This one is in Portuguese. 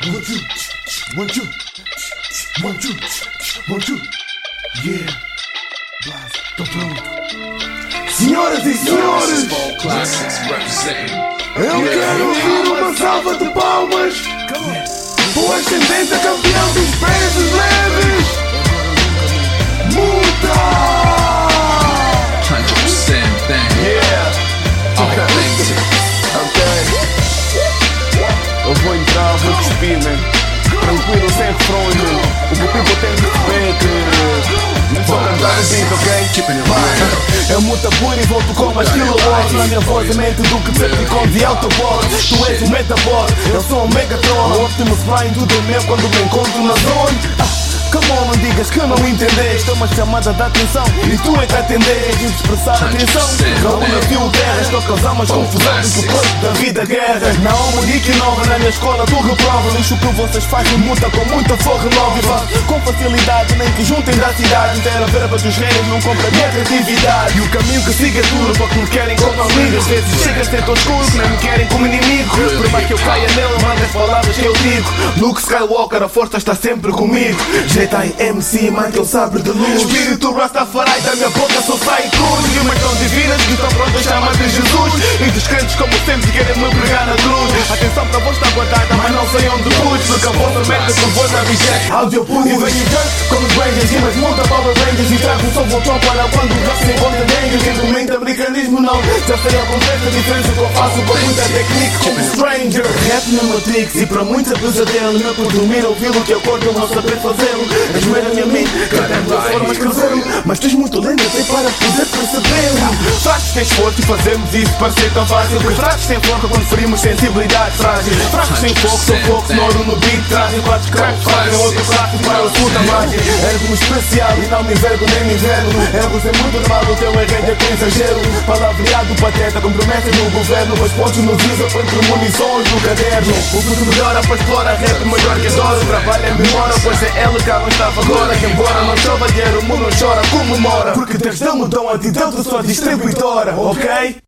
One, two, one, two, one, two, one, two. Yeah. Blast. Senhoras e senhores, eu quero ouvir uma salva de palmas. O ascendente campeão dos pesos leves. Man. Tranquilo, sem man. O que o people tem que é que. Não sou cantar beat, ok? Eu muta e volto com mais kilowatts Na minha voz é mente do que Decepticon de Autobot Tu és um Metabot, eu sou um Megatron O Optimus Prime tudo é meu quando me encontro na zone não digas que não entendeste. É uma chamada de atenção e tu é que atendeste. Expressar atenção. Raul na fio terra Estou a causar mais confusão do corpo da vida guerra Na dica nova na minha escola tu reprova. Lixo que vocês fazem muta com muita forra nova com facilidade nem que juntem da cidade. Inteira Verba dos reis não compra minha criatividade. E o caminho que siga é duro porque me querem como amigo Às vezes chega tão escuro que nem me querem como inimigo. Por mais que eu caia nele, manda as palavras que eu digo. Luke Skywalker, a força está sempre comigo. Jedi MC, mãe que eu sabre de luz. Espírito Rastafari, da minha boca só sai cruz. E umas tão divinas que estão prontas a chamar de Jesus. E dos crentes como sempre querem me pregar na cruz. Atenção para a voz está guardada, mas não sei onde pus. Porque a vossa mente reject puro e venho junto como os Rangers mais monta Power Rangers. E trago som voltão para quando o rap se encontra Quem comenta americanismo não Já sei a completa diferença que eu faço com muita técnica como stranger. Rap na Matrix e para muita pesadelo Não por dormir ouvi-lo que acordo não saber fazê-lo Ajoelha minha mente, cada forma escrevê-lo Mas tens muito lento até para poder percebê-lo Fracos têm esforço e fazemos isso parecer tão fácil. Fracos têm foco quando ferimos sensibilidade. Frágil Fracos têm foco, são foco, sonoro no beat. Trazem quatro cracks, fazem outro clássico para a puta margem Ergo-me especial e não me envergo nem me inverno Ergo é muito normal, o teu é rede com exagero. Palavreado pateta com promessas no governo. Mas pontos nos usa para premonições no caderno. O futuro melhora para explorar rap melhor que adoro Trabalho é memória, pois é ela que não estava agora. Que embora não chova o mundo chora, comemora Porque Deus não mudou a ti, deu sua distribuidora, ok?